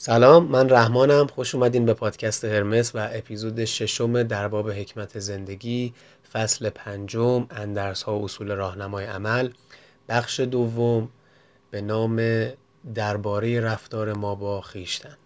سلام من رحمانم. خوش اومدین به پادکست هرمس و اپیزود ششم در باب حکمت زندگی فصل پنجم اندرس ها و اصول راهنمای عمل. بخش دوم به نام درباره رفتار ما با خیشتن.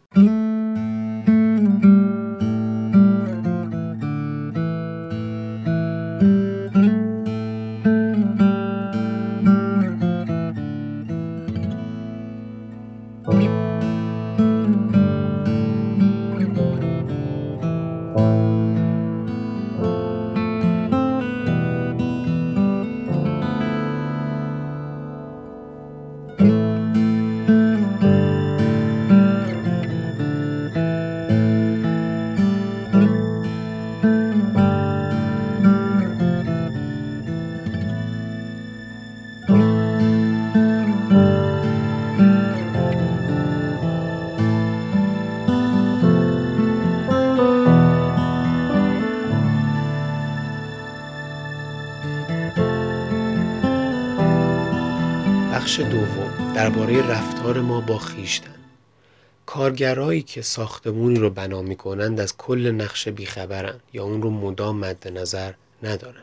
کارگرایی که ساختمونی رو بنا می‌کنند از کل نقشه بیخبرن یا اون رو مدام مد نظر ندارن.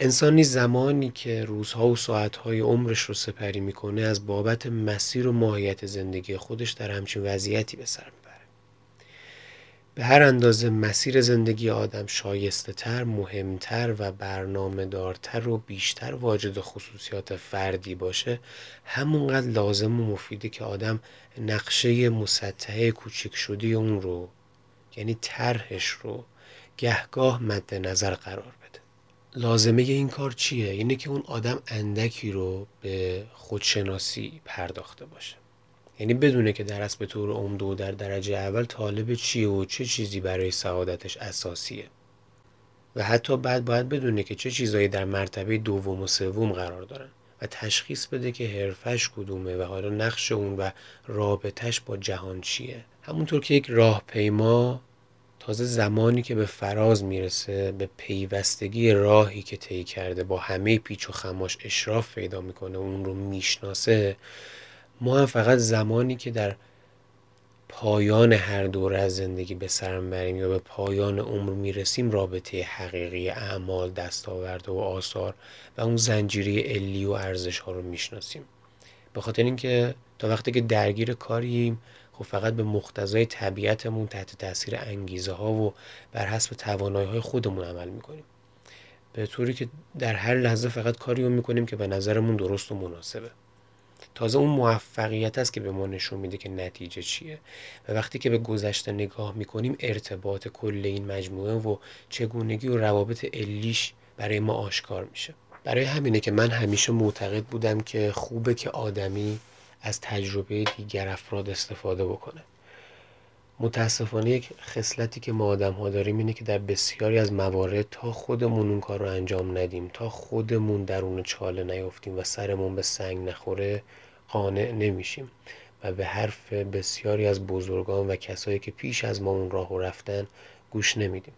انسانی زمانی که روزها و ساعتهای عمرش رو سپری می‌کنه از بابت مسیر و ماهیت زندگی خودش در همچین وضعیتی به سر به هر اندازه مسیر زندگی آدم شایسته تر، مهمتر و برنامه دارتر و بیشتر واجد خصوصیات فردی باشه همونقدر لازم و مفیده که آدم نقشه مسطحه کوچک شده اون رو یعنی طرحش رو گهگاه مد نظر قرار بده لازمه این کار چیه؟ اینه که اون آدم اندکی رو به خودشناسی پرداخته باشه یعنی بدونه که در به طور عمده و در درجه اول طالب چیه و چه چیزی برای سعادتش اساسیه. و حتی بعد باید بدونه که چه چیزایی در مرتبه دوم و سوم قرار دارن و تشخیص بده که حرفش کدومه و حالا نقش اون و رابطش با جهان چیه. همونطور که یک راهپیما تازه زمانی که به فراز می‌رسه به پیوستگی راهی که طی کرده با همه پیچ و خماش اشراف پیدا می‌کنه اون رو می‌شناسه ما هم فقط زمانی که در پایان هر دوره از زندگی به سر بریم یا به پایان عمر می‌رسیم رابطه حقیقی اعمال دستاورده و آثار و اون زنجیره علی و ارزش ها رو می‌شناسیم. به خاطر اینکه تا وقتی که درگیر کاریم خب فقط به مقتضای طبیعتمون تحت تاثیر انگیزه ها و بر حسب توانایی های خودمون عمل می‌کنیم. به طوری که در هر لحظه فقط کاری رو می‌کنیم که به نظرمون درست و مناسبه. تازه اون موفقیت است که به ما نشون میده که نتیجه چیه. و وقتی که به گذشته نگاه می‌کنیم ارتباط کل این مجموعه و چگونگی و روابط علیش برای ما آشکار میشه. برای همینه که من همیشه معتقد بودم که خوبه که آدمی از تجربه دیگر افراد استفاده بکنه. متاسفانه یک خصلتی که ما آدم ها داریم اینه که در بسیاری از موارد تا خودمون اون کار رو انجام ندیم تا خودمون درون چاله نیفتیم و سرمون به سنگ نخوره قانع نمیشیم. و به حرف بسیاری از بزرگان و کسایی که پیش از ما اون راه و رفتن گوش نمیدیم.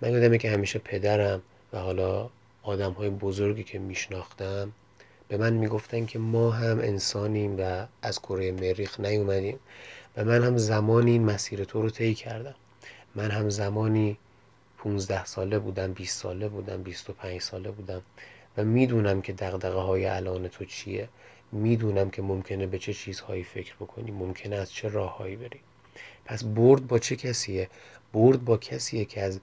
من یادمه که همیشه پدرم و حالا آدم های بزرگی که میشناختم به من می‌گفتن که ما هم انسانیم و از کره مریخ نیومدیم. و من هم زمانی این مسیر تو رو طی کردم. من هم زمانی 15 ساله بودم 20 ساله بودم 25 ساله بودم و می‌دونم که دقدقه های الان تو چیه. می‌دونم که ممکنه به چه چیزهایی فکر بکنی ممکنه از چه راههایی بری. پس برد با چه کسیه؟ برد با کسیه که از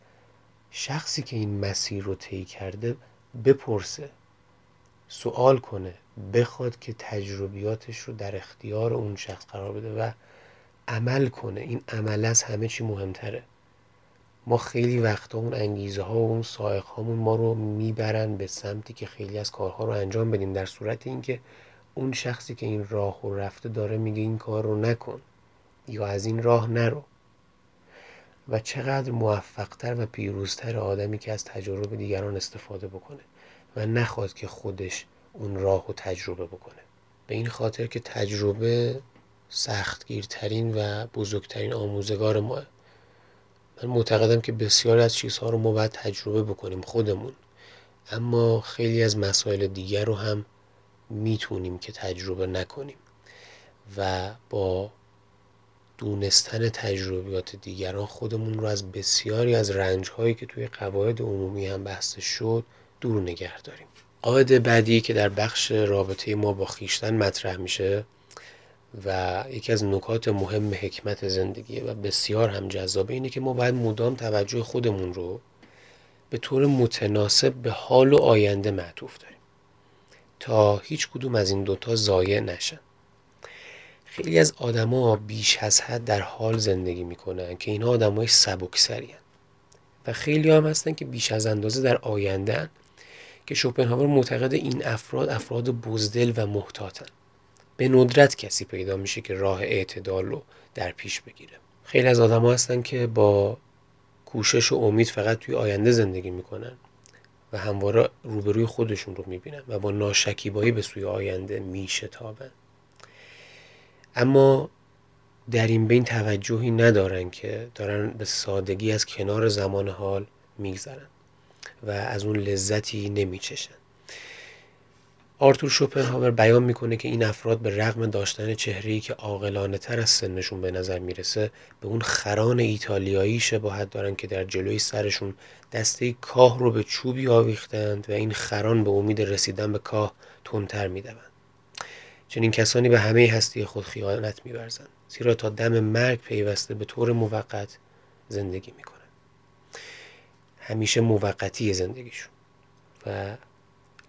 شخصی که این مسیر رو طی کرده بپرسه سوال کنه بخواد که تجربیاتش رو در اختیار اون شخص قرار بده و عمل کنه. این عمل از همه چی مهمتره. ما خیلی وقتا اون انگیزه ها و اون سائق هامون ما رو می‌برن به سمتی که خیلی از کارها رو انجام بدیم در صورت اینکه اون شخصی که این راه و رفته داره میگه این کار رو نکن یا از این راه نرو. و چقدر موفقتر و پیروزتر آدمی که از تجربه دیگران استفاده بکنه و نخواد که خودش اون راه و تجربه بکنه. به این خاطر که تجربه سختگیرترین و بزرگترین آموزگار ما. من معتقدم که بسیاری از چیزها رو ما باید تجربه بکنیم خودمون. اما خیلی از مسائل دیگر رو هم می‌تونیم که تجربه نکنیم و با دونستن تجربیات دیگران خودمون رو از بسیاری از رنج هایی که توی قواعد عمومی هم بحث شد دور نگه داریم. قاعده بعدی که در بخش رابطه ما با خیشتن مطرح میشه و یکی از نکات مهم حکمت زندگیه و بسیار هم جذابه اینه که ما باید مدام توجه خودمون رو به طور متناسب به حال و آینده معطوف داریم. تا هیچ کدوم از این دوتا ضایع نشن. خیلی از آدما بیش از حد در حال زندگی می‌کنن که اینها آدمای سبکسری و خیلی هم هستن که بیش از اندازه در آینده که شوپنهاور معتقد این افراد افراد بزدل و محتاطن. به ندرت کسی پیدا میشه که راه اعتدال رو در پیش بگیره. خیلی از آدم هستن که با کوشش و امید فقط توی آینده زندگی می‌کنن و همواره روبروی خودشون رو می‌بینن و با ناشکیبایی به سوی آینده میشتابن. اما در این بین توجهی ندارن که دارن به سادگی از کنار زمان حال میگذرن و از اون لذتی نمیچشن. آرتور شوپنهاور بیان می‌کنه که این افراد به رغم داشتن چهره‌ای که عاقلانه تر از سنشون به نظر می‌رسه به اون خران ایتالیایی شباهت دارن که در جلوی سرشون دسته کاه رو به چوبی آویختند و این خران به امید رسیدن به کاه تندتر می‌دوند. چنین کسانی به همه هستی خود خیانت میورزند زیرا تا دم مرگ پیوسته به طور موقت زندگی می‌کنن همیشه موقتی زندگیشون و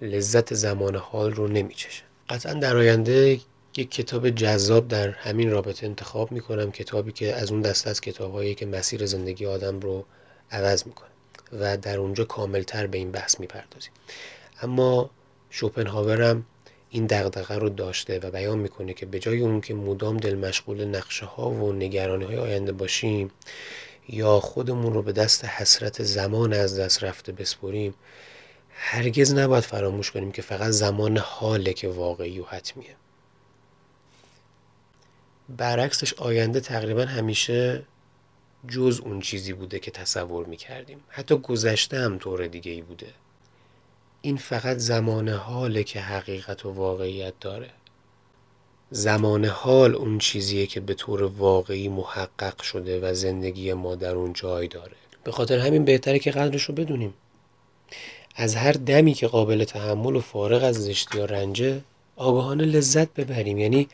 لذت زمان حال رو نمیچشن قطعا در آینده یک کتاب جذاب در همین رابطه انتخاب می‌کنم کتابی که از اون دسته از کتابهایی که مسیر زندگی آدم رو عوض می‌کنه و در اونجا کاملتر به این بحث می‌پردازیم. اما شوپنهاورم این دغدغه رو داشته و بیان می‌کنه که به جای اون که مدام دل مشغول نقشه ها و نگرانی های آینده باشیم یا خودمون رو به دست حسرت زمان از دست رفته بسپریم هرگز نباید فراموش کنیم که فقط زمان حاله که واقعی و حتمیه. برعکسش آینده تقریبا همیشه جز اون چیزی بوده که تصور می‌کردیم. حتی گذشته هم طور دیگه ای بوده. این فقط زمان حاله که حقیقت و واقعیت داره. زمان حال اون چیزیه که به طور واقعی محقق شده و زندگی ما در اون جای داره. به خاطر همین بهتره که قدرش رو بدونیم. از هر دمی که قابل تحمل و فارغ از زشتی یا رنجه آگاهانه لذت ببریم. یعنی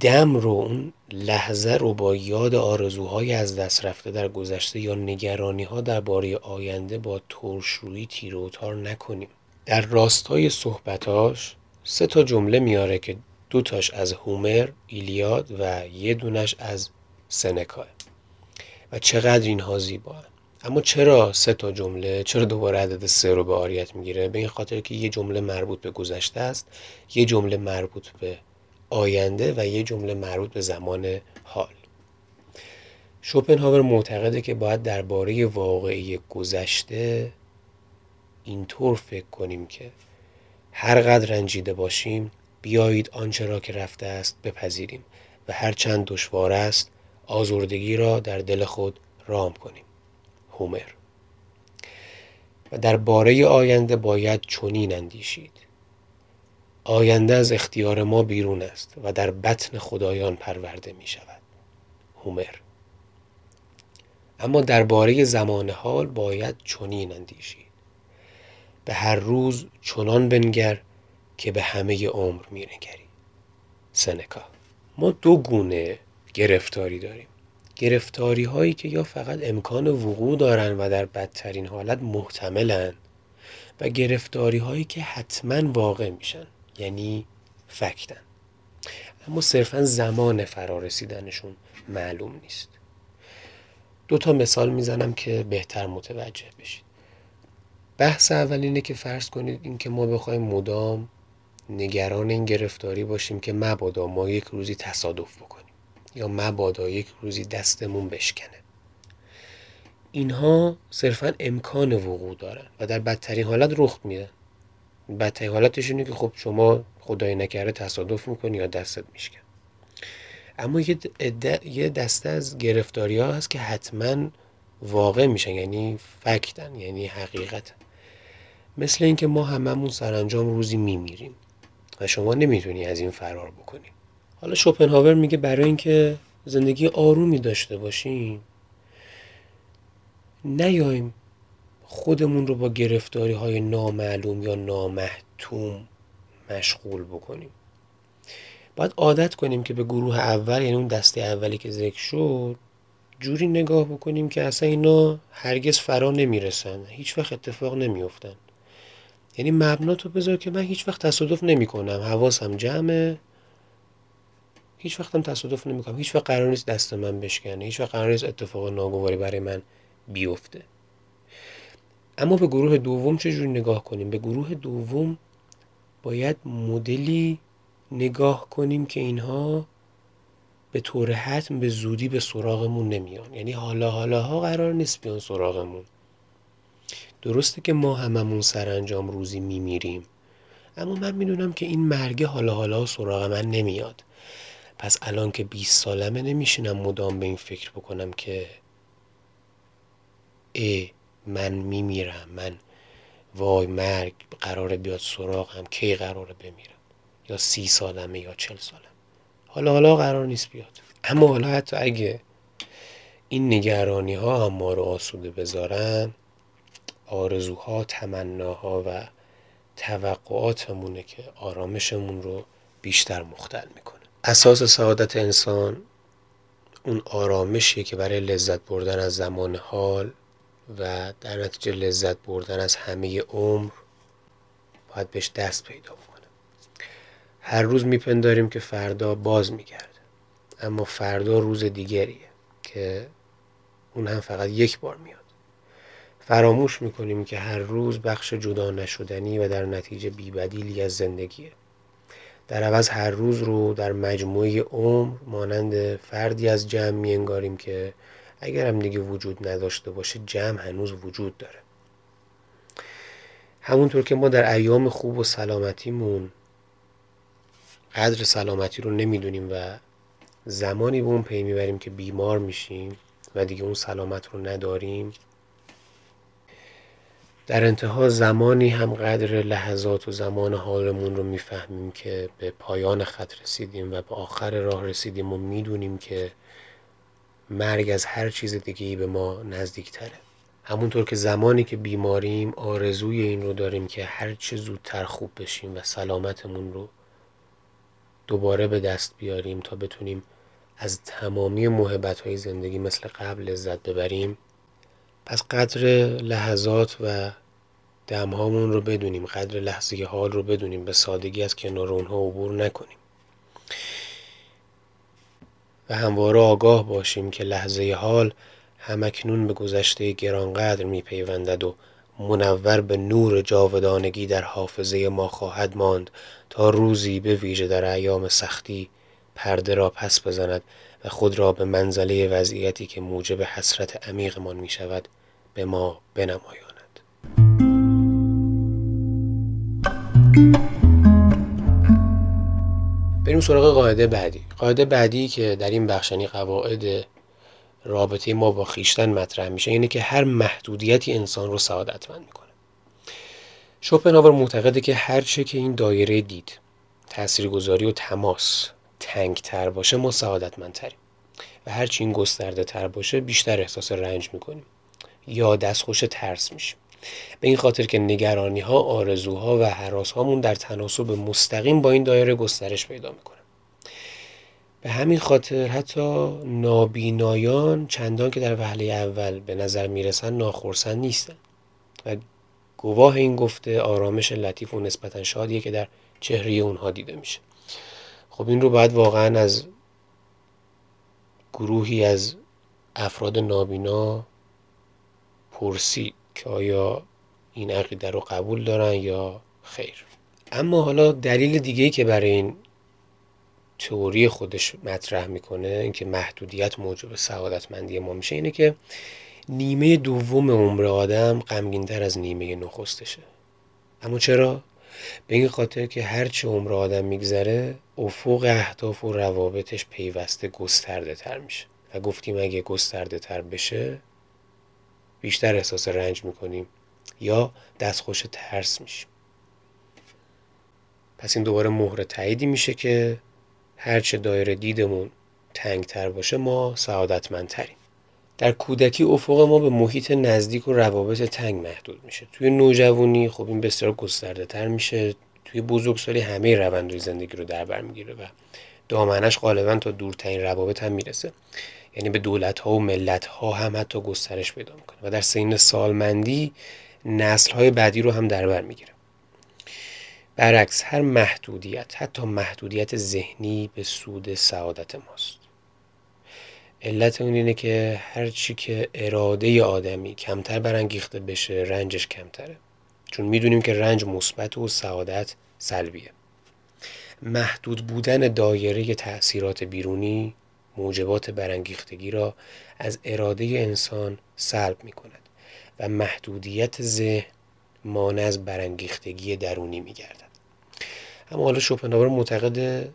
دم رو اون لحظه رو با یاد آرزوهای از دست رفته در گذشته یا نگرانی ها درباره آینده با ترشرویی تیر و تار نکنیم. در راستای صحبتاش سه تا جمله میاره که دوتاش از هومر، ایلیاد و یه دونش از سنکا و چقدر اینها زیبا اما چرا سه تا جمله چرا دوباره عدد سه رو به آریت می‌گیره؟ به این خاطر که یه جمله مربوط به گذشته است یه جمله مربوط به آینده و یه جمله مربوط به زمان حال. شوپنهاور معتقده که باید درباره واقعی گذشته اینطور فکر کنیم که هر قدر رنجیده باشیم بیایید آنچه را که رفته است بپذیریم و هر چند دشوار است آزردگی را در دل خود رام کنیم. هومر. و در باره آینده باید چنین اندیشید. آینده از اختیار ما بیرون است و در بطن خدایان پرورده می شود. هومر. اما درباره زمان حال باید چنین اندیشید. به هر روز چنان بنگر که به همه عمر نگری. سنکا. ما دو گونه گرفتاری داریم. گرفتاری هایی که یا فقط امکان وقوع دارن و در بدترین حالت محتملن و گرفتاری هایی که حتما واقع میشن یعنی فکتن. اما صرفا زمان فرارسیدنشون معلوم نیست. دو تا مثال می‌زنم که بهتر متوجه بشید. بحث اول اینه که فرض کنید اینکه ما بخوایم مدام نگران این گرفتاری باشیم که مبادا ما یک روزی تصادف بکنیم. یا مبادا یک روزی دستمون بشکنه. اینها صرفا امکان وقوع دارن و در بدترین حالت رخ میدن بدترین حالتش اینه که خب شما خدای نکرده تصادف می‌کنی یا دستت میشکن. اما یه دسته از گرفتاری ها هست که حتما واقع میشن یعنی فکتن یعنی حقیقتن. مثل اینکه ما هممون سرانجام روزی میمیریم و شما نمی‌تونی از این فرار بکنی. حالا شوپنهاور میگه برای اینکه زندگی آرومی داشته باشیم نیایم خودمون رو با گرفتاری های نامعلوم یا نامحتوم مشغول بکنیم. باید عادت کنیم که به گروه اول یعنی اون دسته اولی که ذکر شد جوری نگاه بکنیم که اصلا اینا هرگز فرا نمی‌رسن هیچ وقت اتفاق نمیافتن. یعنی مبنا تو بذار که من هیچ وقت تصادف نمی کنم حواسم جمعه. هیچ وقتم تصادف نمی کنم هیچ وقت قرار نیست دست من بشکنه. هیچ وقت قرار نیست اتفاق ناگواری برای من بیفته. اما به گروه دوم چجوری نگاه کنیم؟ به گروه دوم باید مدلی نگاه کنیم که اینها به طور حتم به زودی به سراغمون نمیان. یعنی حالا حالا ها قرار نیست بیان سراغمون. درسته که ما هممون سرانجام روزی میمیریم. اما من می‌دونم که این مرگ حالا حالا سراغ من نمیاد. پس الان که 20 سالمه نمیشینم مدام به این فکر بکنم که ای من میمیرم من وای مرگ قراره بیاد سراغم کی قراره بمیرم؟ یا سی سالمه یا چل سالم حالا حالا قرار نیست بیاد. اما حالا حتی اگه این نگرانی ها هم ما رو آسوده بذارن آرزوها تمناها و توقعاتمونه که آرامشمون رو بیشتر مختل می‌کنه اساس سعادت انسان اون آرامشیه که برای لذت بردن از زمان حال و در نتیجه لذت بردن از همه عمر باید بهش دست پیدا کنه هر روز میپنداریم که فردا باز میگرده. اما فردا روز دیگریه که اون هم فقط یک بار میاد. فراموش می‌کنیم که هر روز بخش جدا نشدنی و در نتیجه بیبدیلی از زندگیه. در عوض هر روز رو در مجموعه عمر مانند فردی از جمع میانگاریم که اگر هم دیگه وجود نداشته باشه جمع هنوز وجود داره. همونطور که ما در ایام خوب و سلامتیمون قدر سلامتی رو نمی‌دونیم و زمانی به اون پی می‌بریم که بیمار میشیم و دیگه اون سلامت رو نداریم در انتها زمانی هم قدر لحظات و زمان حالمون رو می‌فهمیم که به پایان خط رسیدیم و به آخر راه رسیدیم و می‌دونیم که مرگ از هر چیز دیگه به ما نزدیک تره همونطور که زمانی که بیماریم آرزوی این رو داریم که هر چه زودتر خوب بشیم و سلامتمون رو دوباره به دست بیاریم تا بتونیم از تمامی محبت های زندگی مثل قبل لذت ببریم پس قدر لحظات و دمهامون رو بدونیم قدر لحظه حال رو بدونیم به سادگی از کنار اونها عبور نکنیم. و همواره آگاه باشیم که لحظه حال همکنون به گذشته گرانقدر میپیوندد و منور به نور جاودانگی در حافظه ما خواهد ماند تا روزی به ویژه در ایام سختی پرده را پس بزند و خود را به منزله وضعیتی که موجب حسرت عمیقمان می شود به ما بنمایاند. بریم سراغ قاعده بعدی. قاعده بعدی که در این بخشنی قواعد رابطه ما با خیشتن مطرح میشه اینه که هر محدودیتی انسان رو سعادتمند می‌کنه. شوپنهاور معتقده که هر چه که این دایره دید تاثیرگذاری و تماس تنگتر باشه ما سعادتمندتریم. و هرچی این گسترده تر باشه بیشتر احساس رنج می‌کنیم. یا دستخوش ترس میشیم. به این خاطر که نگرانی ها آرزوها و حراس هامون در تناسب مستقیم با این دایره گسترش پیدا می‌کنه. به همین خاطر حتی نابینایان چندان که در وهله اول به نظر می‌رسن ناخرسند نیستن. و گواه این گفته آرامش لطیف و نسبتا شادیه که در چهره اونها دیده میشه. خب این رو باید واقعا از گروهی از افراد نابینا پرسید که آیا این عقیده رو قبول دارن یا خیر. اما حالا دلیل دیگه که برای این تئوری خودش مطرح می‌کنه اینکه محدودیت موجب سعادتمندی ما میشه اینه که نیمه دوم عمر آدم غمگینتر از نیمه نخستشه. اما چرا؟ به این خاطر که هرچه عمر آدم میگذره افق اهداف و روابطش پیوسته گسترده تر میشه. و گفتیم اگه گسترده تر بشه بیشتر احساس رنج می‌کنیم یا دستخوش ترس میشیم. پس این دوباره مهر تاییدی میشه که هرچه دایره دیدمون تنگتر باشه ما سعادتمندتریم. در کودکی افق ما به محیط نزدیک و روابط تنگ محدود میشه. توی نوجوانی خب این بسیار گسترده تر میشه. توی بزرگسالی همه روندهای زندگی رو در بر می‌گیره و دامنش غالبا تا دورترین روابط هم می‌رسه. یعنی به دولت ها و ملت ها هم حتی گسترش پیدا می‌کنه و در سین سالمندی نسل های بعدی رو هم در بر می‌گیره. برعکس هر محدودیت حتی محدودیت ذهنی به سود سعادت ماست. علت اون اینه که هر چی که اراده آدمی کمتر برانگیخته بشه رنجش کمتره. چون می‌دونیم که رنج مثبت و سعادت سلبیه. محدود بودن دایره تأثیرات بیرونی موجبات برانگیختگی را از اراده انسان سلب می کند و محدودیت ذهن مانع از برانگیختگی درونی می گردد اما حالا شوپنهاور معتقد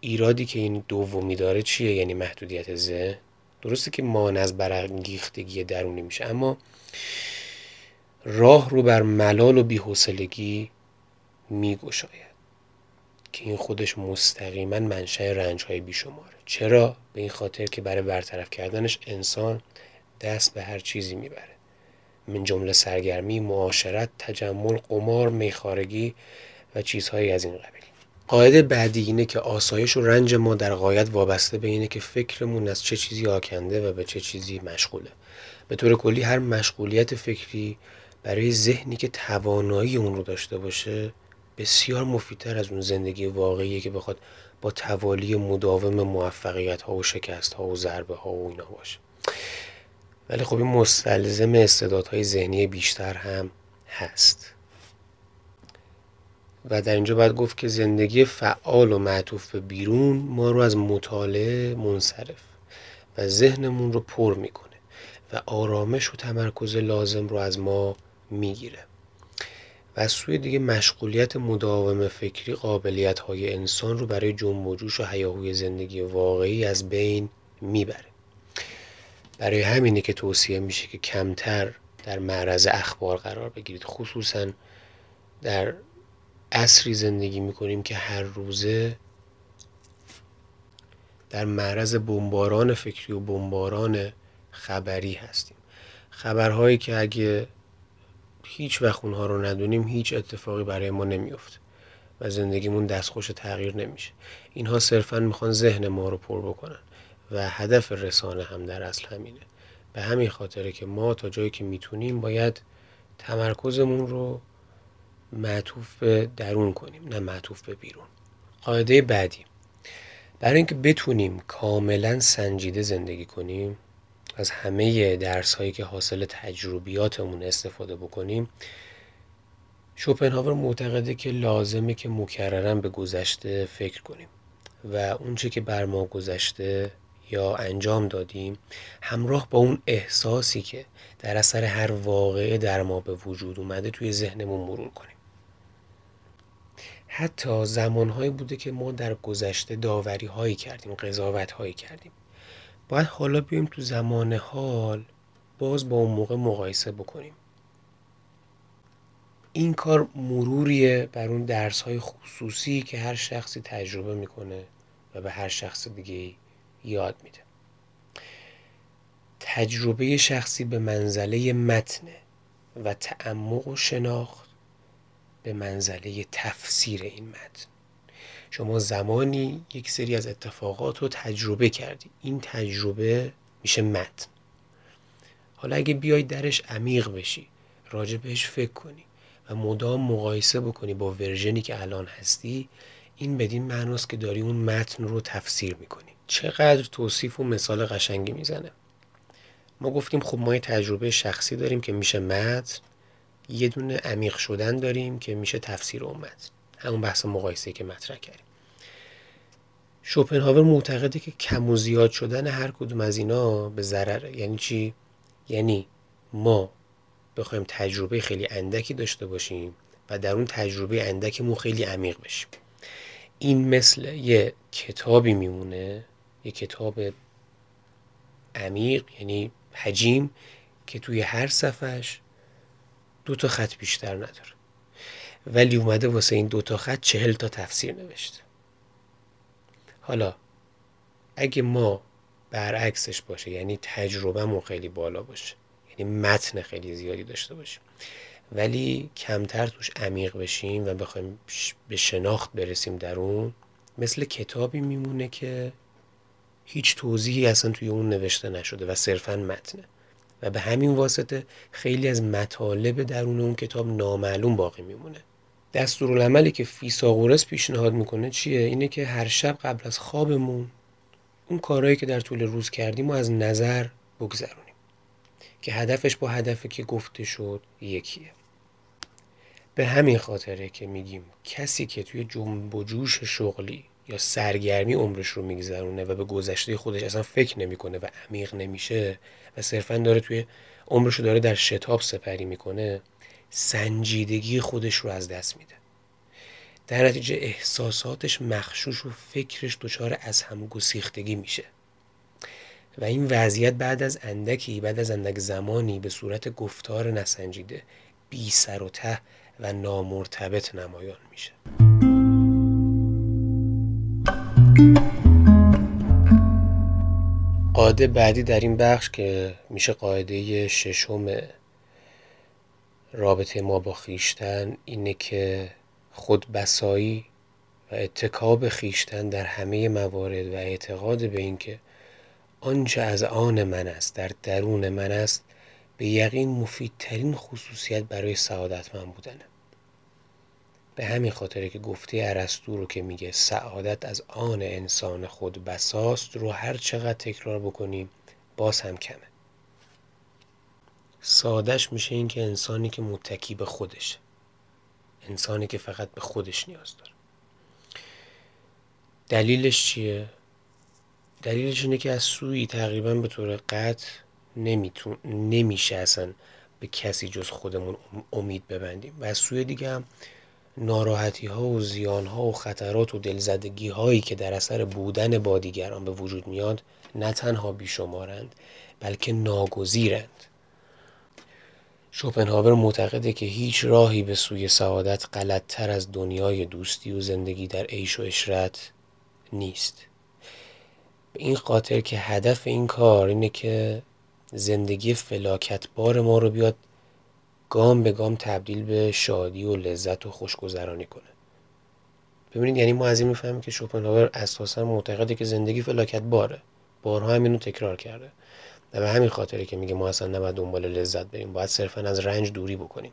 ایرادی که این دومی داره چیه؟ یعنی محدودیت ذهن. درسته که مانع از برانگیختگی درونی میشه اما راه رو بر ملال و بیحوصلگی میگشاید که این خودش مستقیما منشأ رنج های بیشماره. چرا به این خاطر که برای برطرف کردنش انسان دست به هر چیزی می‌بره؟ من جمله سرگرمی معاشرت تجمل قمار میخارگی و چیزهایی از این قبیل. قاعده بعدی اینه که آسایش و رنج ما در قایت وابسته به اینه که فکرمون از چه چیزی آکنده و به چه چیزی مشغوله. به طور کلی هر مشغولیت فکری برای ذهنی که توانایی اون رو داشته باشه بسیار مفیدتر از اون زندگی واقعیه که بخواد با توالی مداوم موفقیت ها و شکست ها و ضربه ها و اینا باشه. ولی خب این مستلزم استعدادهای ذهنی بیشتر هم هست. و در اینجا باید گفت که زندگی فعال و معطوف به بیرون ما رو از مطالعه منصرف و ذهنمون رو پر می‌کنه و آرامش و تمرکز لازم رو از ما می‌گیره. و از سوی دیگه مشغولیت مداوم فکری قابلیت های انسان رو برای جنب و جوش و حیاهوی زندگی واقعی از بین می‌بره. برای همینه که توصیه میشه که کمتر در معرض اخبار قرار بگیرید. خصوصا در عصری زندگی می‌کنیم که هر روزه در معرض بمباران فکری و بمباران خبری هستیم. خبرهایی که اگه هیچ وقت اونها رو ندونیم هیچ اتفاقی برای ما نمیافته و زندگیمون دستخوش تغییر نمیشه. اینها صرفا می‌خوان ذهن ما رو پر بکنن و هدف رسانه هم در اصل همینه. به همین خاطره که ما تا جایی که می‌تونیم باید تمرکزمون رو معطوف به درون کنیم نه معطوف به بیرون. قاعده بعدی. برای اینکه بتونیم کاملا سنجیده زندگی کنیم از همه درس هایی که حاصل تجربیاتمون استفاده بکنیم شوپنهاور معتقده که لازمه که مکررا به گذشته فکر کنیم و اونچه که بر ما گذشته یا انجام دادیم همراه با اون احساسی که در اثر هر واقعه در ما به وجود اومده توی ذهنمون مرور کنیم. حتی زمانهایی بوده که ما در گذشته داوری هایی کردیم قضاوت هایی کردیم. باید حالا بیایم تو زمان حال باز با اون موقع مقایسه بکنیم. این کار مروریه بر اون درس های خصوصی که هر شخصی تجربه می‌کنه و به هر شخص دیگه یاد میده. تجربه شخصی به منزله متنه و تعمق و شناخت به منزله تفسیر این متن. شما زمانی یک سری از اتفاقات رو تجربه کردی. این تجربه میشه متن. حالا اگه بیای درش عمیق بشی راجع بهش فکر کنی و مدام مقایسه بکنی با ورژنی که الان هستی این بدین معناست که داری اون متن رو تفسیر می‌کنی. چقدر توصیف و مثال قشنگی می‌زنه. ما گفتیم خب ما یه تجربه شخصی داریم که میشه متن یه دونه عمیق شدن داریم که میشه تفسیر اون متن. همون بحث مقایسه که مطرح کردیم. شوپنهاور معتقده که کم و زیاد شدن هر کدوم از اینا به ضرره. یعنی چی؟ یعنی ما بخوایم تجربه خیلی اندکی داشته باشیم و در اون تجربه اندکمون خیلی عمیق بشیم. این مثل یه کتابی میمونه یه کتاب عمیق یعنی حجیم که توی هر صفحش دو تا خط بیشتر نداره. ولی اومده واسه این دوتا خط چهل تا تفسیر نوشته. حالا اگه ما برعکسش باشه یعنی تجربهمون خیلی بالا باشه یعنی متن خیلی زیادی داشته باشیم ولی کمتر توش عمیق بشیم و بخوایم به شناخت برسیم در اون مثل کتابی میمونه که هیچ توضیحی اصلا توی اون نوشته نشده و صرفا متنه. و به همین واسطه خیلی از مطالب درون اون کتاب نامعلوم باقی میمونه. دستورالعملی که فیساغورس پیشنهاد می‌کنه چیه؟ اینه که هر شب قبل از خوابمون اون کارهایی که در طول روز کردیم و از نظر بگذرونیم. که هدفش با هدفی که گفته شد یکیه. به همین خاطره که میگیم کسی که توی جنب و جوش شغلی یا سرگرمی عمرش رو میگذرونه و به گذشته خودش اصلا فکر نمی‌کنه و عمیق نمیشه و صرفا داره توی عمرش رو داره در شتاب سپری می‌کنه سنجیدگی خودش رو از دست میده. در نتیجه احساساتش مخشوش و فکرش دچار از هم گسیختگی میشه. و این وضعیت بعد از اندکی بعد از اندک زمانی به صورت گفتار نسنجیده بی سر و ته و نامرتبط نمایان میشه. قاعده بعدی در این بخش که میشه قاعده ششم رابطه ما با خیشتن اینه که خود بسایی و اتکاب خیشتن در همه موارد و اعتقاد به اینکه آنچه از آن من است در درون من است به یقین مفیدترین خصوصیت برای سعادت من بودنه. به همین خاطره که گفته ارسطو رو که میگه سعادت از آن انسان خود بساست رو هر چقدر تکرار بکنیم باز هم کمه. سادش میشه این که انسانی که متکی به خودشه انسانی که فقط به خودش نیاز داره. دلیلش چیه؟ دلیلش اینه که از سوی تقریبا به طور قطع نمیتون نمیشه اصلا به کسی جز خودمون امید ببندیم. و از سوی دیگه هم ناراحتی ها و زیان ها و خطرات و دلزدگی هایی که در اثر بودن با دیگران به وجود میاد نه تنها بیشمارند بلکه ناگزیرند. شوپنهاور معتقده که هیچ راهی به سوی سعادت غلطتر از دنیای دوستی و زندگی در عیش و اشرت نیست. به این خاطر که هدف این کار اینه که زندگی فلاکتبار ما رو بیاد گام به گام تبدیل به شادی و لذت و خوشگذرانی کنه. ببینید یعنی ما از این می‌فهمیم که شوپنهاور اساسا معتقده که زندگی فلاکت باره بارها هم اینو تکرار کرده. و به همین خاطره که میگه ما اصلا نباید دنبال لذت بریم باید صرفا از رنج دوری بکنیم.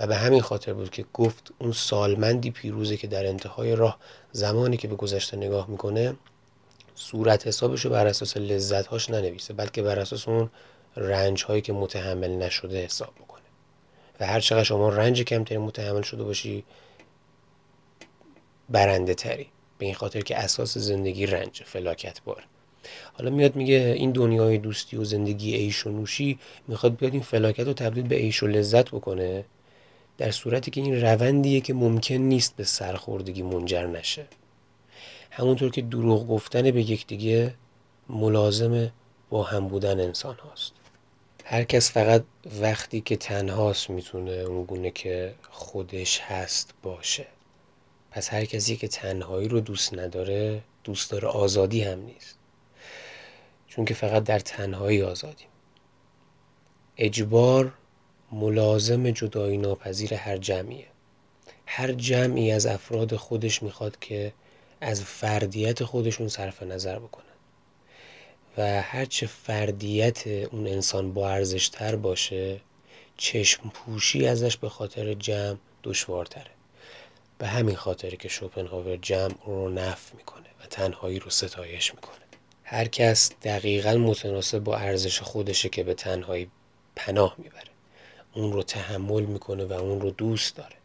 و به همین خاطر بود که گفت اون سالمندی پیروزه که در انتهای راه زمانی که به گذشته نگاه می‌کنه صورت حسابش رو بر اساس لذت هاش ننویسه بلکه بر اساس اون رنج هایی که متحمل نشده حساب بکنه و هر چقدر شما رنج کمتری متحمل شده باشی برنده تری. به این خاطر که اساس زندگی رنج فلاکت بار. حالا میاد میگه این دنیای دوستی و زندگی عیش و نوشی می‌خواد بیاد این فلاکت رو تبدیل به عیش و لذت بکنه در صورتی که این روندیه که ممکن نیست به سرخوردگی منجر نشه. همونطور که دروغ گفتن به یکدیگه ملازم با هم بودن انسان هاست. هر کس فقط وقتی که تنهاست می‌تونه اونگونه که خودش هست باشه. پس هر کسی که تنهایی رو دوست نداره دوست داره آزادی هم نیست. چون که فقط در تنهایی آزادیم. اجبار ملازم جدایی ناپذیر هر جمعیه. هر جمعی از افراد خودش می‌خواد که از فردیت خودشون صرف نظر بکنن. و هرچه فردیت اون انسان با ارزش تر باشه چشم پوشی ازش به خاطر جمع دشوارتره. به همین خاطره که شوپنهاور جمع رو نف می‌کنه و تنهایی رو ستایش می‌کنه. هر کس دقیقا متناسب با ارزش خودشه که به تنهایی پناه می‌بره. اون رو تحمل می‌کنه و اون رو دوست داره.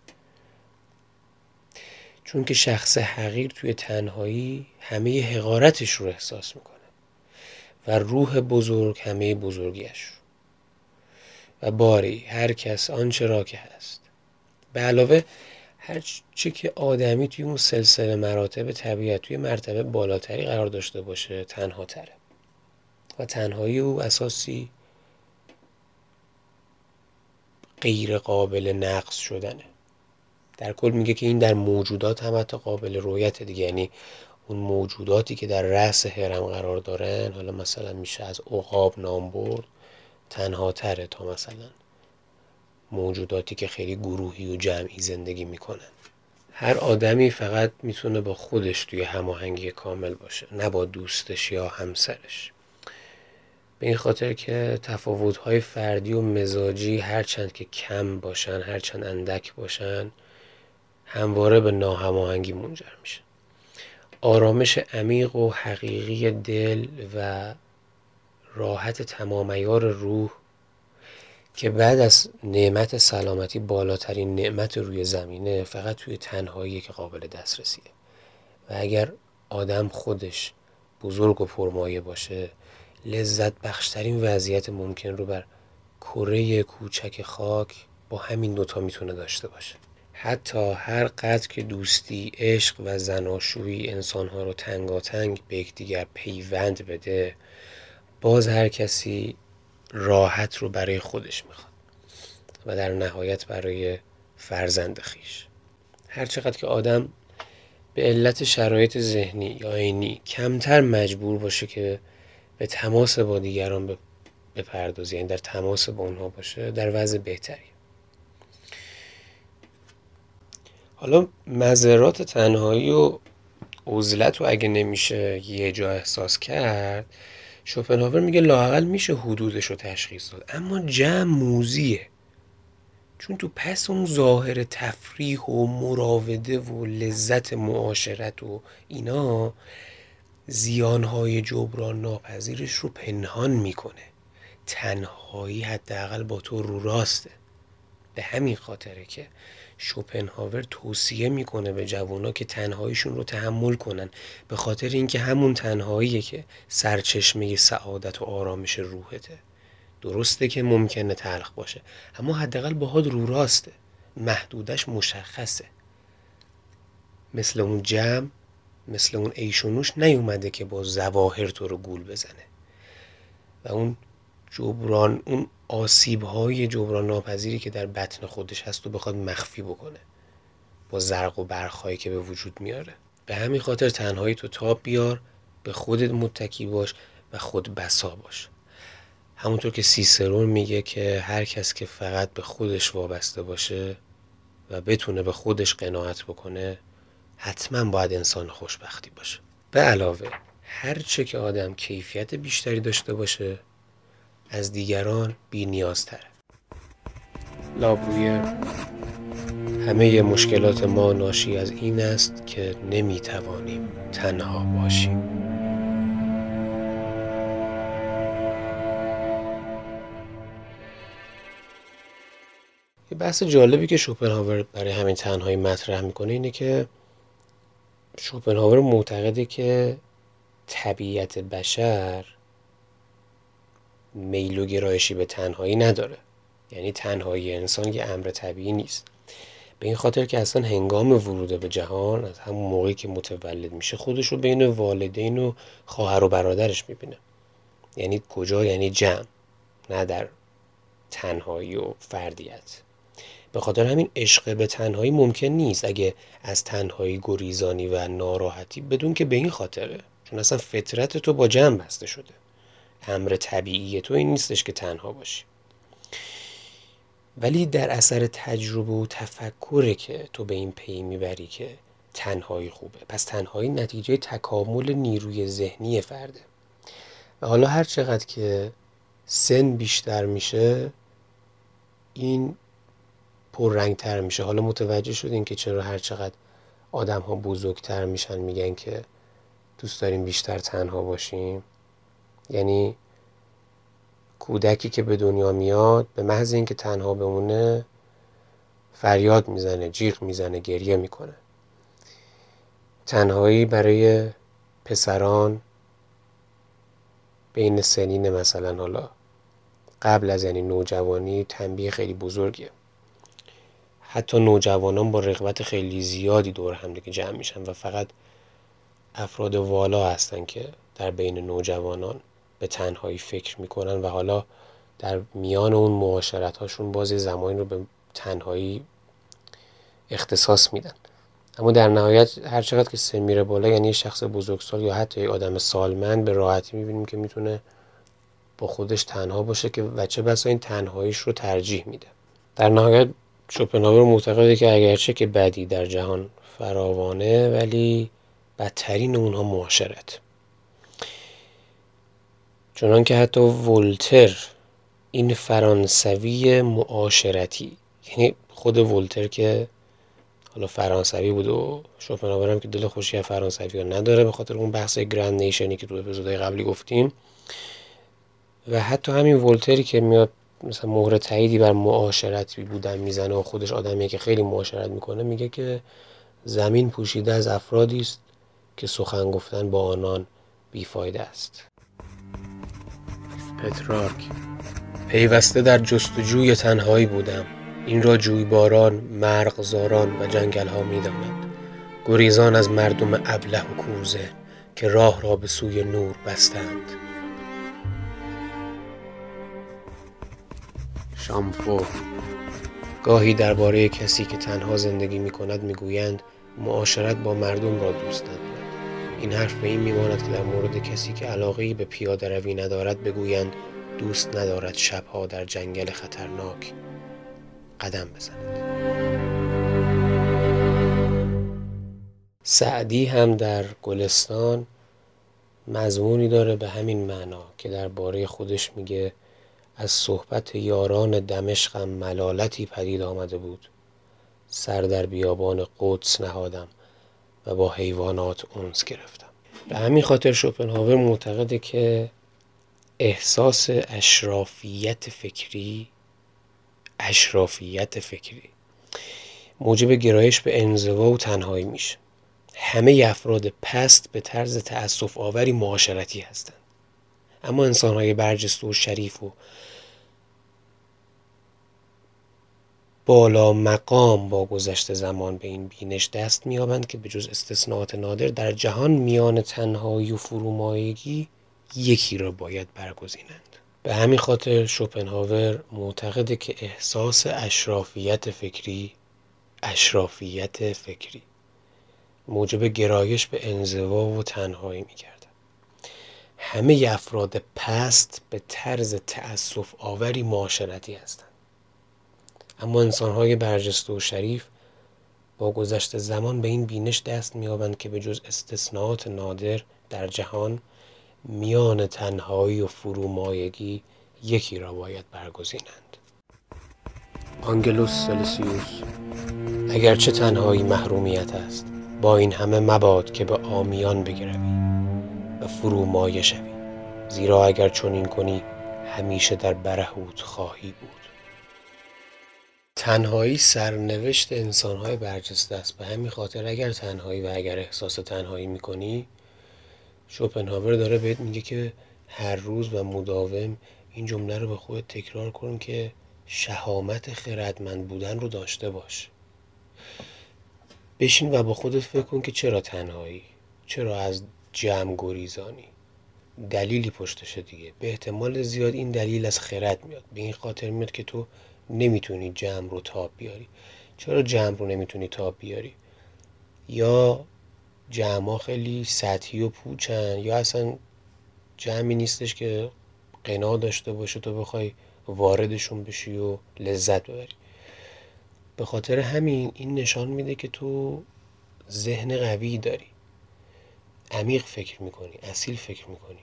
چون که شخص حقیر توی تنهایی همه حقارتش رو احساس می‌کنه و روح بزرگ همه بزرگیش و باری هر کس آنچه را که هست. به علاوه هر چه که آدمی توی اون سلسله مراتب طبیعت توی مرتبه بالاتری قرار داشته باشه تنها تره. و تنهایی او اساسی غیر قابل نقص شدنه. در کل میگه که این در موجودات هم حتی قابل رویت دیگه. یعنی اون موجوداتی که در رأس هرم قرار دارن حالا مثلا میشه از عقاب نام برد تنها تره تا مثلا. موجوداتی که خیلی گروهی و جمعی زندگی می‌کنن. هر آدمی فقط می‌تونه با خودش توی هماهنگی کامل باشه نه با دوستش یا همسرش. به این خاطر که تفاوت‌های فردی و مزاجی هرچند که کم باشن هرچند اندک باشن همواره به ناهماهنگی منجر میشه. آرامش عمیق و حقیقی دل و راحت تمامیار روح که بعد از نعمت سلامتی بالاترین نعمت روی زمینه فقط توی تنهایی که قابل دسترسیه. و اگر آدم خودش بزرگ و پرمایه باشه لذت بخشترین وضعیت ممکن رو بر کره کوچک خاک با همین دوتا می‌تونه داشته باشه. حتی هر قدر که دوستی، عشق و زناشویی انسانها رو تنگاتنگ به یکدیگر پیوند بده باز هر کسی راحت رو برای خودش می‌خواد و در نهایت برای فرزند خیش. هر چقدر که آدم به علت شرایط ذهنی یا عینی کمتر مجبور باشه که به تماس با دیگران بپردازه یعنی در تماس با اونها باشه در وضع بهتری. حالا مذرات تنهایی و عزلت رو اگه نمیشه یه جا احساس کرد شوپنهاور میگه لاقل میشه حدودش رو تشخیص داد. اما جمع موزیه. چون تو پس اون ظاهر تفریح و مراوده و لذت معاشرت و اینا زیانهای جبران ناپذیرش رو پنهان می‌کنه. تنهایی حداقل با تو رو راسته. به همین خاطره که شوپنهاور توصیه می‌کنه به جوانا که تنهاییشون رو تحمل کنن. به خاطر اینکه همون تنهاییه که سرچشمه سعادت و آرامش روحته. درسته که ممکنه تلخ باشه اما حداقل باهات رو راسته. محدودش مشخصه. مثل اون جمع مثل اون ایشونوش نیومده که با زواهر تو رو گول بزنه. و اون جبران اون آسیب های جبران ناپذیری که در بطن خودش هست و بخواد مخفی بکنه با زرق و برخهایی که به وجود میاره. به همین خاطر تنهایی تو تاب بیار به خودت متکی باش و خود بسا باش. همونطور که سیسرون میگه که هر کس که فقط به خودش وابسته باشه و بتونه به خودش قناعت بکنه حتما باید انسان خوشبختی باشه. به علاوه هرچه که آدم کیفیت بیشتری داشته باشه از دیگران بی نیازتره لابویر همه مشکلات ما ناشی از این است که نمی توانیم تنها باشیم. یه بحث جالبی که شوپنهاور برای همین تنهایی مطرح می‌کنه اینه که شوپنهاور معتقده که طبیعت بشر میل و گرایشی به تنهایی نداره. یعنی تنهایی انسان یه امر طبیعی نیست. به این خاطر که اصلا هنگام ورود به جهان از همون موقعی که متولد میشه خودش رو بین والدین و خواهر و برادرش می‌بینه. یعنی کجا؟ یعنی جمع نه در تنهایی و فردیت. به خاطر همین عشق به تنهایی ممکن نیست. اگه از تنهایی گریزانی و ناراحتی بدون که به این خاطره. چون اصلا فطرت تو با جمع بسته شده. امر طبیعی تو این نیستش که تنها باشی. ولی در اثر تجربه و تفکره که تو به این پی می‌بری که تنهایی خوبه. پس تنهایی نتیجه تکامل نیروی ذهنی فرده. و حالا هر چقدر که سن بیشتر میشه این پررنگتر میشه. حالا متوجه شدین که چرا هر چقدر آدم ها بزرگتر میشن میگن که دوست داریم بیشتر تنها باشیم. یعنی کودکی که به دنیا میاد به محض اینکه تنها بمونه فریاد می‌زنه جیغ می‌زنه گریه می‌کنه. تنهایی برای پسران بین سنین مثلا حالا قبل از یعنی نوجوانی تنبیه خیلی بزرگیه. حتی نوجوانان با رغبت خیلی زیادی دور هم دیگه جمع میشن و فقط افراد والا هستن که در بین نوجوانان به تنهایی فکر می‌کنن و حالا در میان اون معاشرت هاشون بازی زمانی رو به تنهایی اختصاص میدن. اما در نهایت هر چقدر که سن میره بالا یعنی شخص بزرگسال یا حتی آدم سالمند به راحتی می‌بینیم که می‌تونه با خودش تنها باشه که بچه بسا این تنهاییش رو ترجیح میده. در نهایت شوپنهاور معتقده که اگرچه که بدی در جهان فراوانه ولی بدترین اونها معاشرت. چنان که حتی ولتر این فرانسوی معاشرتی یعنی خود ولتر که حالا فرانسوی بود و شوپنهاور هم که دل خوشی فرانسوی ها نداره به خاطر اون بحث گرند نیشنی که تو اپیزودهای قبلی گفتیم. و حتی همین ولتری که میاد مثلا مهر تاییدی بر معاشرت بودن می‌زنه و خودش آدمیه که خیلی معاشرت می‌کنه میگه که زمین پوشیده از افرادی است که سخن گفتن با آنان بیفایده است. پترارک پیوسته در جستجوی تنهایی بودم. این را جویباران مرغزاران و جنگل ها می گریزان از مردم ابله و کوزه که راه را به سوی نور بستند. شامفو گاهی درباره کسی که تنها زندگی می کند می گویند معاشرت با مردم را دوست ندارد. این حرف به این میماند که در مورد کسی که علاقه به پیاده روی ندارد بگویند دوست ندارد شبها در جنگل خطرناک قدم بزند. سعدی هم در گلستان مضمونی داره به همین معنا که درباره خودش میگه از صحبت یاران دمشقم ملالتی پدید آمده بود. سر در بیابان قدس نهادم. و با حیوانات اونس گرفتم. به همین خاطر شوپنهاور معتقده که احساس اشرافیت فکری اشرافیت فکری موجب گرایش به انزوا و تنهایی میشه. همه افراد پست به طرز تأصف آوری معاشرتی هستند. اما انسانهای برجسته و شریف و بالا مقام با گذشت زمان به این بینش دست میابند که به جز استثناءات نادر در جهان میان تنهایی و فرومایگی یکی را باید برگزینند. به همین خاطر شوپنهاور معتقده که احساس اشرافیت فکری اشرافیت فکری موجب گرایش به انزوا و تنهایی می‌کرد همه افراد پست به طرز تأسف آوری معاشرتی هستند. اما انسانهای برجسته و شریف با گذشت زمان به این بینش دست میابند که به جز استثناءات نادر در جهان میان تنهایی و فرومایگی یکی را باید برگزینند. آنگلوس سلسیوس اگرچه تنهایی محرومیت است با این همه مباد که به آمیان بگروی و فرومایه شوی زیرا اگر چنین کنی همیشه در برهوت خواهی بود. تنهایی سرنوشت انسانهای برجسته است. به همین خاطر اگر تنهایی و اگر احساس تنهایی می‌کنی شوپنهاور داره بهت میگه که هر روز و مداوم این جمله رو به خودت تکرار کن که شهامت خردمند بودن رو داشته باش. بشین و با خودت فکر کن که چرا تنهایی؟ چرا از جمع گریزانی؟ دلیلی پشتشه دیگه. به احتمال زیاد این دلیل از خرد میاد. به این خاطر میاد که تو نمی‌تونی جمع رو تاب بیاری. چرا جمع رو نمی‌تونی تاب بیاری؟ یا جمع خیلی سطحی و پوچن یا اصلا جمعی نیستش که قنا داشته باشه تو بخوای واردشون بشی و لذت ببری. به خاطر همین این نشان میده که تو ذهن قوی داری. عمیق فکر می‌کنی اصیل فکر می‌کنی.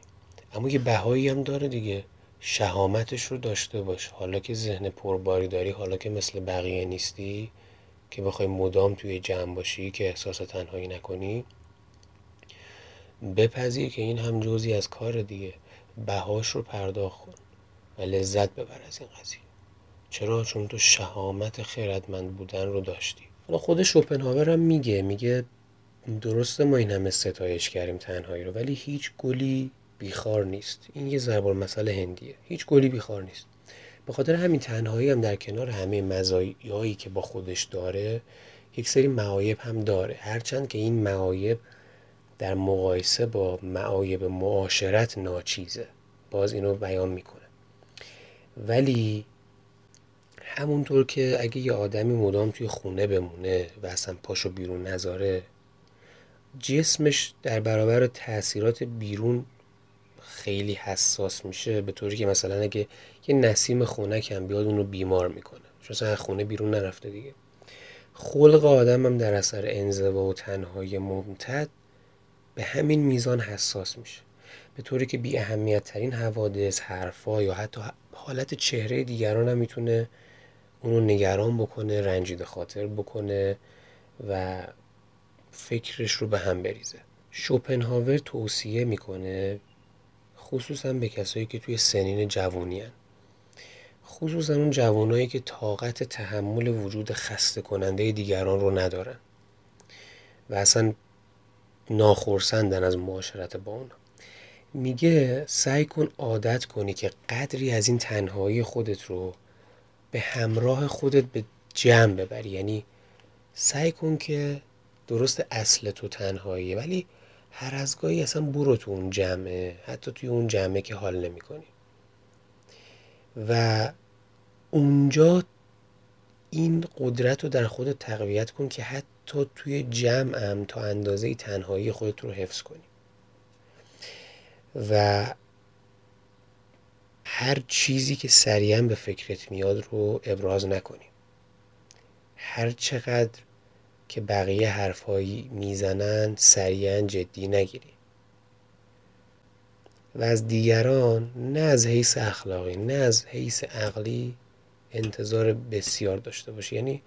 اما یه بهایی هم داره دیگه. شهامتش رو داشته باش. حالا که ذهن پرباری داری حالا که مثل بقیه نیستی که بخوای مدام توی جمع باشی که احساس تنهایی نکنی بپذیر که این هم جزی از کار دیگه. بهاش رو پرداخت کن و لذت ببر از این قضیه. چرا؟ چون تو شهامت خیرتمند بودن رو داشتی. حالا خود شوپنهاور هم میگه. میگه درسته ما این همه ستایش کردیم تنهایی رو ولی هیچ گلی بیخار نیست. این یه ضرب مسئله هندیه. هیچ گلی بیخار نیست. به خاطر همین تنهایی هم در کنار همه مزایایی که با خودش داره یک سری معایب هم داره. هرچند که این معایب در مقایسه با معایب معاشرت ناچیزه. باز اینو بیان می‌کنه ولی همونطور که اگه یه آدمی مدام توی خونه بمونه و اصلا پاشو بیرون نذاره جسمش در برابر تاثیرات بیرون خیلی حساس میشه به طوری که مثلا اگه یه نسیم خونک هم بیاد اونو بیمار می‌کنه. چون اصلا خونه بیرون نرفته دیگه. خلق آدم هم در اثر انزوا و تنهایی ممتد به همین میزان حساس میشه. به طوری که بی اهمیت ترین حوادث حرفا یا حتی حالت چهره دیگران هم می‌تونه اونو نگران بکنه رنجیده خاطر بکنه و فکرش رو به هم بریزه. شوپنهاور توصیه می‌کنه خصوصا به کسایی که توی سنین جوونی هن. خصوصا اون جوانایی که طاقت تحمل وجود خسته کننده دیگران رو ندارن و اصلا ناخرسندن از معاشرت با اونا. میگه سعی کن عادت کنی که قدری از این تنهایی خودت رو به همراه خودت به جمع ببری. یعنی سعی کن که درست اصل تو تنهاییه. ولی هر از گاهی اصلا برو تو اون جمعه حتی توی اون جمعه که حال نمی کنی و اونجا این قدرت رو در خودت تقویت کن که حتی توی جمع هم تا اندازه تنهایی خودت رو حفظ کنی. و هر چیزی که سریعا به فکرت میاد رو ابراز نکنی. هر چقدر که بقیه حرفهایی می‌زنن سریعا جدی نگیری. و از دیگران نه از حیث اخلاقی نه از حیث عقلی انتظار بسیار داشته باشی. یعنی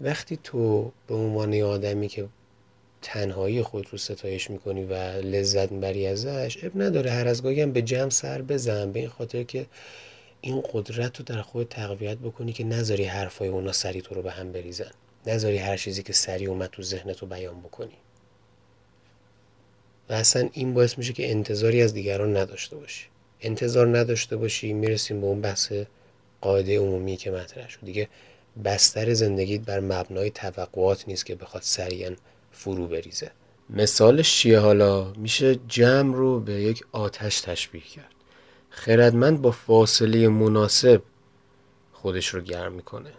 وقتی تو به عنوان آدمی که تنهایی خود رو ستایش می‌کنی و لذت می‌بری ازش اب نداره. هر از گاهی هم به جمع سر بزن. به این خاطر که این قدرت رو در خود تقویت بکنی که نذاری حرفای اونا سری تو رو به هم بریزن. نذاری هر چیزی که سریع اومد تو ذهنت رو بیان بکنی. و اصلا این باعث میشه که انتظاری از دیگران نداشته باشی. انتظار نداشته باشی می‌رسیم به اون بحث قاعده عمومی که مطرح شد. دیگه بستر زندگیت بر مبنای توقعات نیست که بخواد سریعا فرو بریزه. مثالش چیه حالا؟ میشه جمع رو به یک آتش تشبیه کرد. خردمند با فاصله مناسب خودش رو گرم می‌کنه.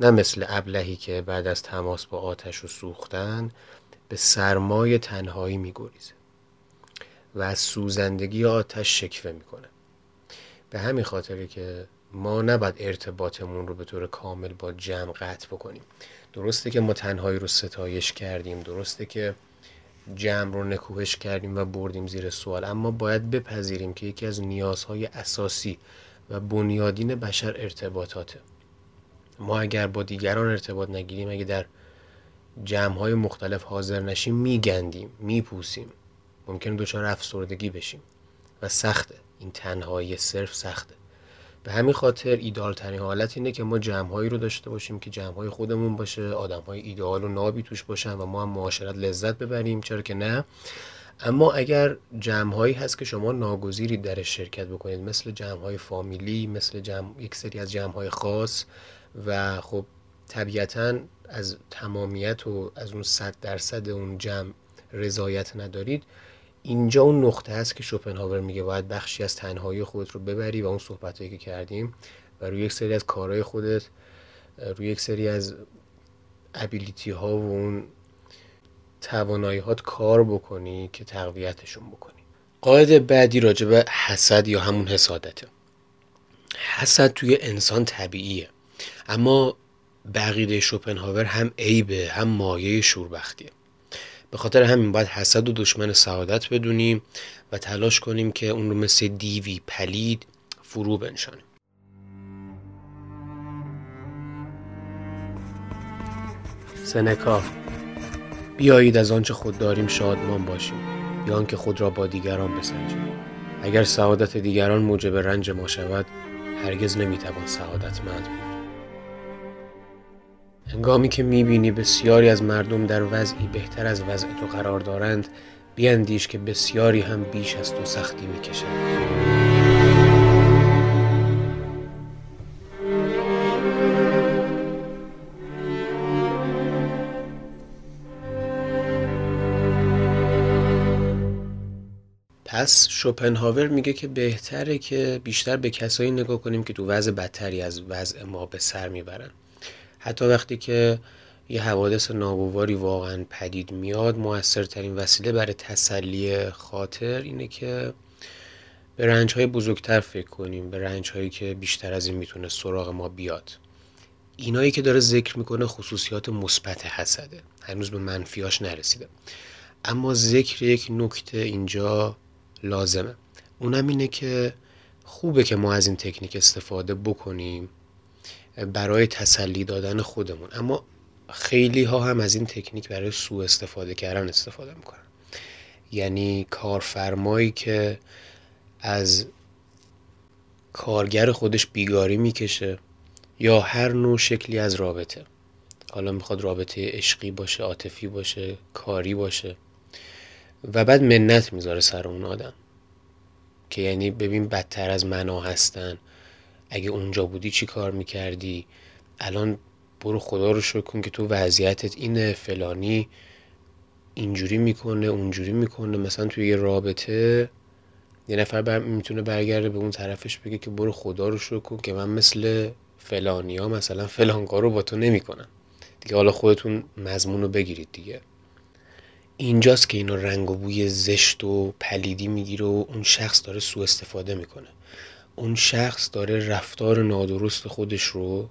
نه مثل ابلهی که بعد از تماس با آتش و سوختن به سرمای تنهایی میگریزه و از سوزندگی آتش شکفه می‌کنه. به همین خاطره که ما نباید ارتباطمون رو به طور کامل با جمع قطع بکنیم. درسته که ما تنهایی رو ستایش کردیم درسته که جمع رو نکوهش کردیم و بردیم زیر سوال اما باید بپذیریم که یکی از نیازهای اساسی و بنیادین بشر ارتباطاته. ما اگر با دیگران ارتباط نگیریم اگه در جمع های مختلف حاضر نشیم میگندیم میپوسیم. ممکن دچار افسردگی بشیم. و سخته. این تنهایی صرف سخته. به همین خاطر ایدال ترین حالت اینه که ما جمع رو داشته باشیم که جمع های خودمون باشه آدم های ایدال و نابی توش باشن و ما هم معاشرت لذت ببریم. چرا که نه؟ اما اگر جمع هایی هست که شما ناگزیری در شرکت بکنید مثل جمع های فامیلی مثل جمع، یک سری از جمع های خاص و خب طبیعتا از تمامیت و از اون صد درصد اون جمع رضایت ندارید. اینجا اون نقطه هست که شوپنهاور میگه باید بخشی از تنهایی خودت رو ببری و اون صحبت که کردیم و روی یک سری از کارهای خودت روی یک سری از ابیلیتی ها و اون توانایی هات کار بکنی که تقویتشون بکنی. قاعده بعدی راجع به حسد یا همون حسادته. حسد توی انسان طبیعیه. اما بقیده شوپنهاور هم عیبه هم مایه شوربختیه. به خاطر همین باید حسد و دشمن سعادت بدونیم و تلاش کنیم که اون رو مثل دیوی پلید فرو بنشانیم. سنکا بیایید از آنچه خود داریم شادمان باشیم یا آنکه خود را با دیگران بسنجیم. اگر سعادت دیگران موجب رنج ما شود هرگز نمی‌توان سعادتمند بود. هنگامی که می‌بینی بسیاری از مردم در وضعی بهتر از وضع تو قرار دارند بیاندیش که بسیاری هم بیش از تو سختی می‌کشند. پس شوپنهاور میگه که بهتره که بیشتر به کسایی نگاه کنیم که تو وضع بدتری از وضع ما به سر می‌برن. حتی وقتی که یه حوادث ناگواری واقعا پدید میاد موثرترین وسیله برای تسلی خاطر اینه که به رنج های بزرگتر فکر کنیم به رنج هایی که بیشتر از این می‌تونه سراغ ما بیاد. اینایی که داره ذکر می‌کنه خصوصیات مثبت حسده. هنوز به منفیاش نرسیده. اما ذکر یک نکته اینجا لازمه. اونم اینه که خوبه که ما از این تکنیک استفاده بکنیم. برای تسلی دادن خودمون. اما خیلی ها هم از این تکنیک برای سوء استفاده کردن استفاده می‌کنن. یعنی کارفرمایی که از کارگر خودش بیگاری می‌کشه یا هر نوع شکلی از رابطه. حالا می‌خواد رابطه عشقی باشه عاطفی باشه کاری باشه. و بعد منت می‌ذاره سر اون آدم. که یعنی ببین بدتر از منا هستن. اگه اونجا بودی چی کار می‌کردی؟ الان برو خدا رو شکر کن که تو وضعیتت اینه فلانی اینجوری می‌کنه اونجوری می‌کنه. مثلا توی یه رابطه یه نفر بر می‌تونه برگرده به اون طرفش بگه که برو خدا رو شکر کن که من مثل فلانی ها مثلا فلان رو با تو نمی‌کنم. دیگه حالا خودتون مضمون رو بگیرید دیگه. اینجاست که اینا رنگ و بوی زشت و پلیدی می‌گیره و اون شخص داره سوء استفاده می‌کنه. اون شخص داره رفتار نادرست خودش رو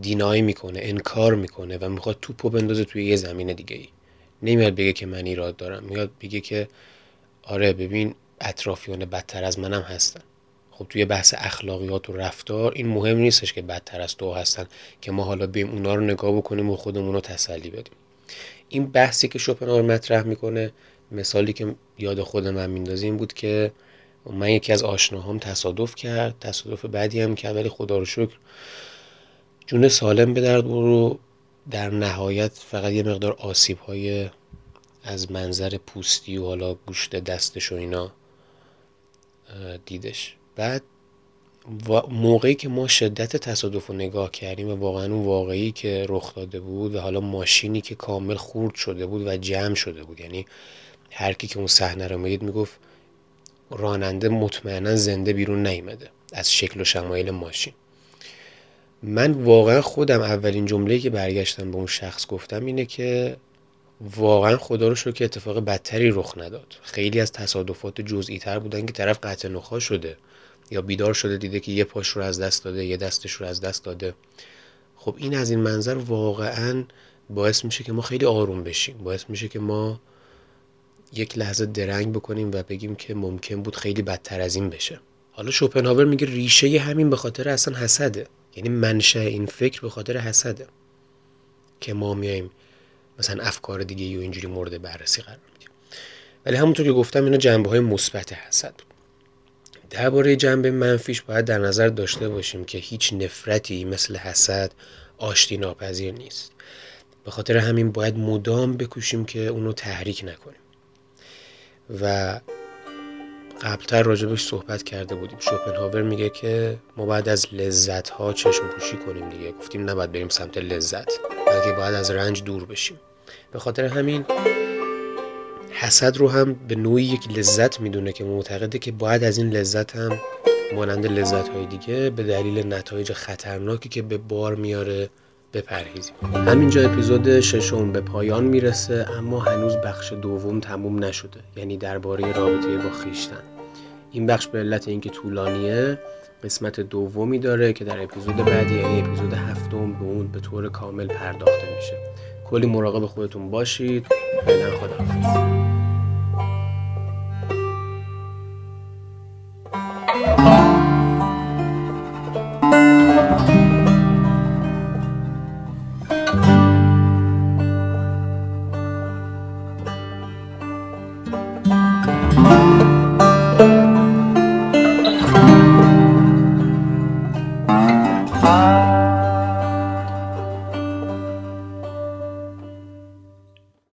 دینایی می‌کنه انکار می‌کنه و می‌خواد توپو بندازه توی یه زمین دیگه ای نمیاد بگه که من ایراد دارم میاد بگه که آره ببین اطرافیان بدتر از منم هستن. خب توی بحث اخلاقیات و رفتار این مهم نیستش که بدتر از تو هستن که ما حالا بیم اونا رو نگاه بکنیم و خودمون رو تسلی بدیم. این بحثی که شوپنهاور مطرح می‌کنه مثالی که یاد خود من میندازه این بود که من یکی از آشناهام تصادف کرد تصادف بعدی هم کرد ولی خدا رو شکر جون سالم به درد برو در نهایت فقط یه مقدار آسیب های از منظر پوستی و حالا گوشت دستش و اینا دیدش. بعد موقعی که ما شدت تصادف رو نگاه کردیم و واقعا اون واقعی که رخ داده بود و حالا ماشینی که کامل خورد شده بود و جمع شده بود. یعنی هر کی که اون صحنه رو می‌دید می‌گفت راننده مطمئنا زنده بیرون نیامده از شکل و شمایل ماشین. من واقعا خودم اولین جمله که برگشتم به اون شخص گفتم اینه که واقعا خدا رو شکر که اتفاق بدتری رخ نداد. خیلی از تصادفات جزئی تر بودن که طرف قطع نخا شده یا بیدار شده دیده که یه پاش رو از دست داده یه دستش رو از دست داده. خب این از این منظر واقعا باعث میشه که ما خیلی آروم بشیم. باعث میشه که ما یک لحظه درنگ بکنیم و بگیم که ممکن بود خیلی بدتر از این بشه. حالا شوپنهاور میگه ریشه همین به خاطر اصلا حسده. یعنی منشه این فکر به خاطر حسده. که ما میایم مثلا افکار دیگه و اینجوری مورد بررسی قرار میدیم. ولی همونطور که گفتم اینا جنبه های مثبت حسد. درباره جنبه منفیش باید در نظر داشته باشیم که هیچ نفرتی مثل حسد آشتی ناپذیر نیست. به خاطر همین باید مدام بکوشیم که اونو تحریک نکنیم. و قبلتر راجبش صحبت کرده بودیم. شوپنهاور میگه که ما باید از لذت ها چشم پوشی کنیم دیگه. گفتیم نباید بریم سمت لذت بلکه باید از رنج دور بشیم. به خاطر همین حسد رو هم به نوعی یک لذت می‌دونه که معتقده که باید از این لذت هم مانند لذت های دیگه به دلیل نتایج خطرناکی که به بار میاره بپرهیزیم. همینجا اپیزود ششم به پایان می‌رسه اما هنوز بخش دوم تموم نشده یعنی درباره رابطه با خیشتن. این بخش به علت اینکه طولانیه قسمت دومی داره که در اپیزود بعدی یعنی اپیزود هفتم به اون به طور کامل پرداخته میشه. کلی مراقب خودتون باشید. فعلا خدا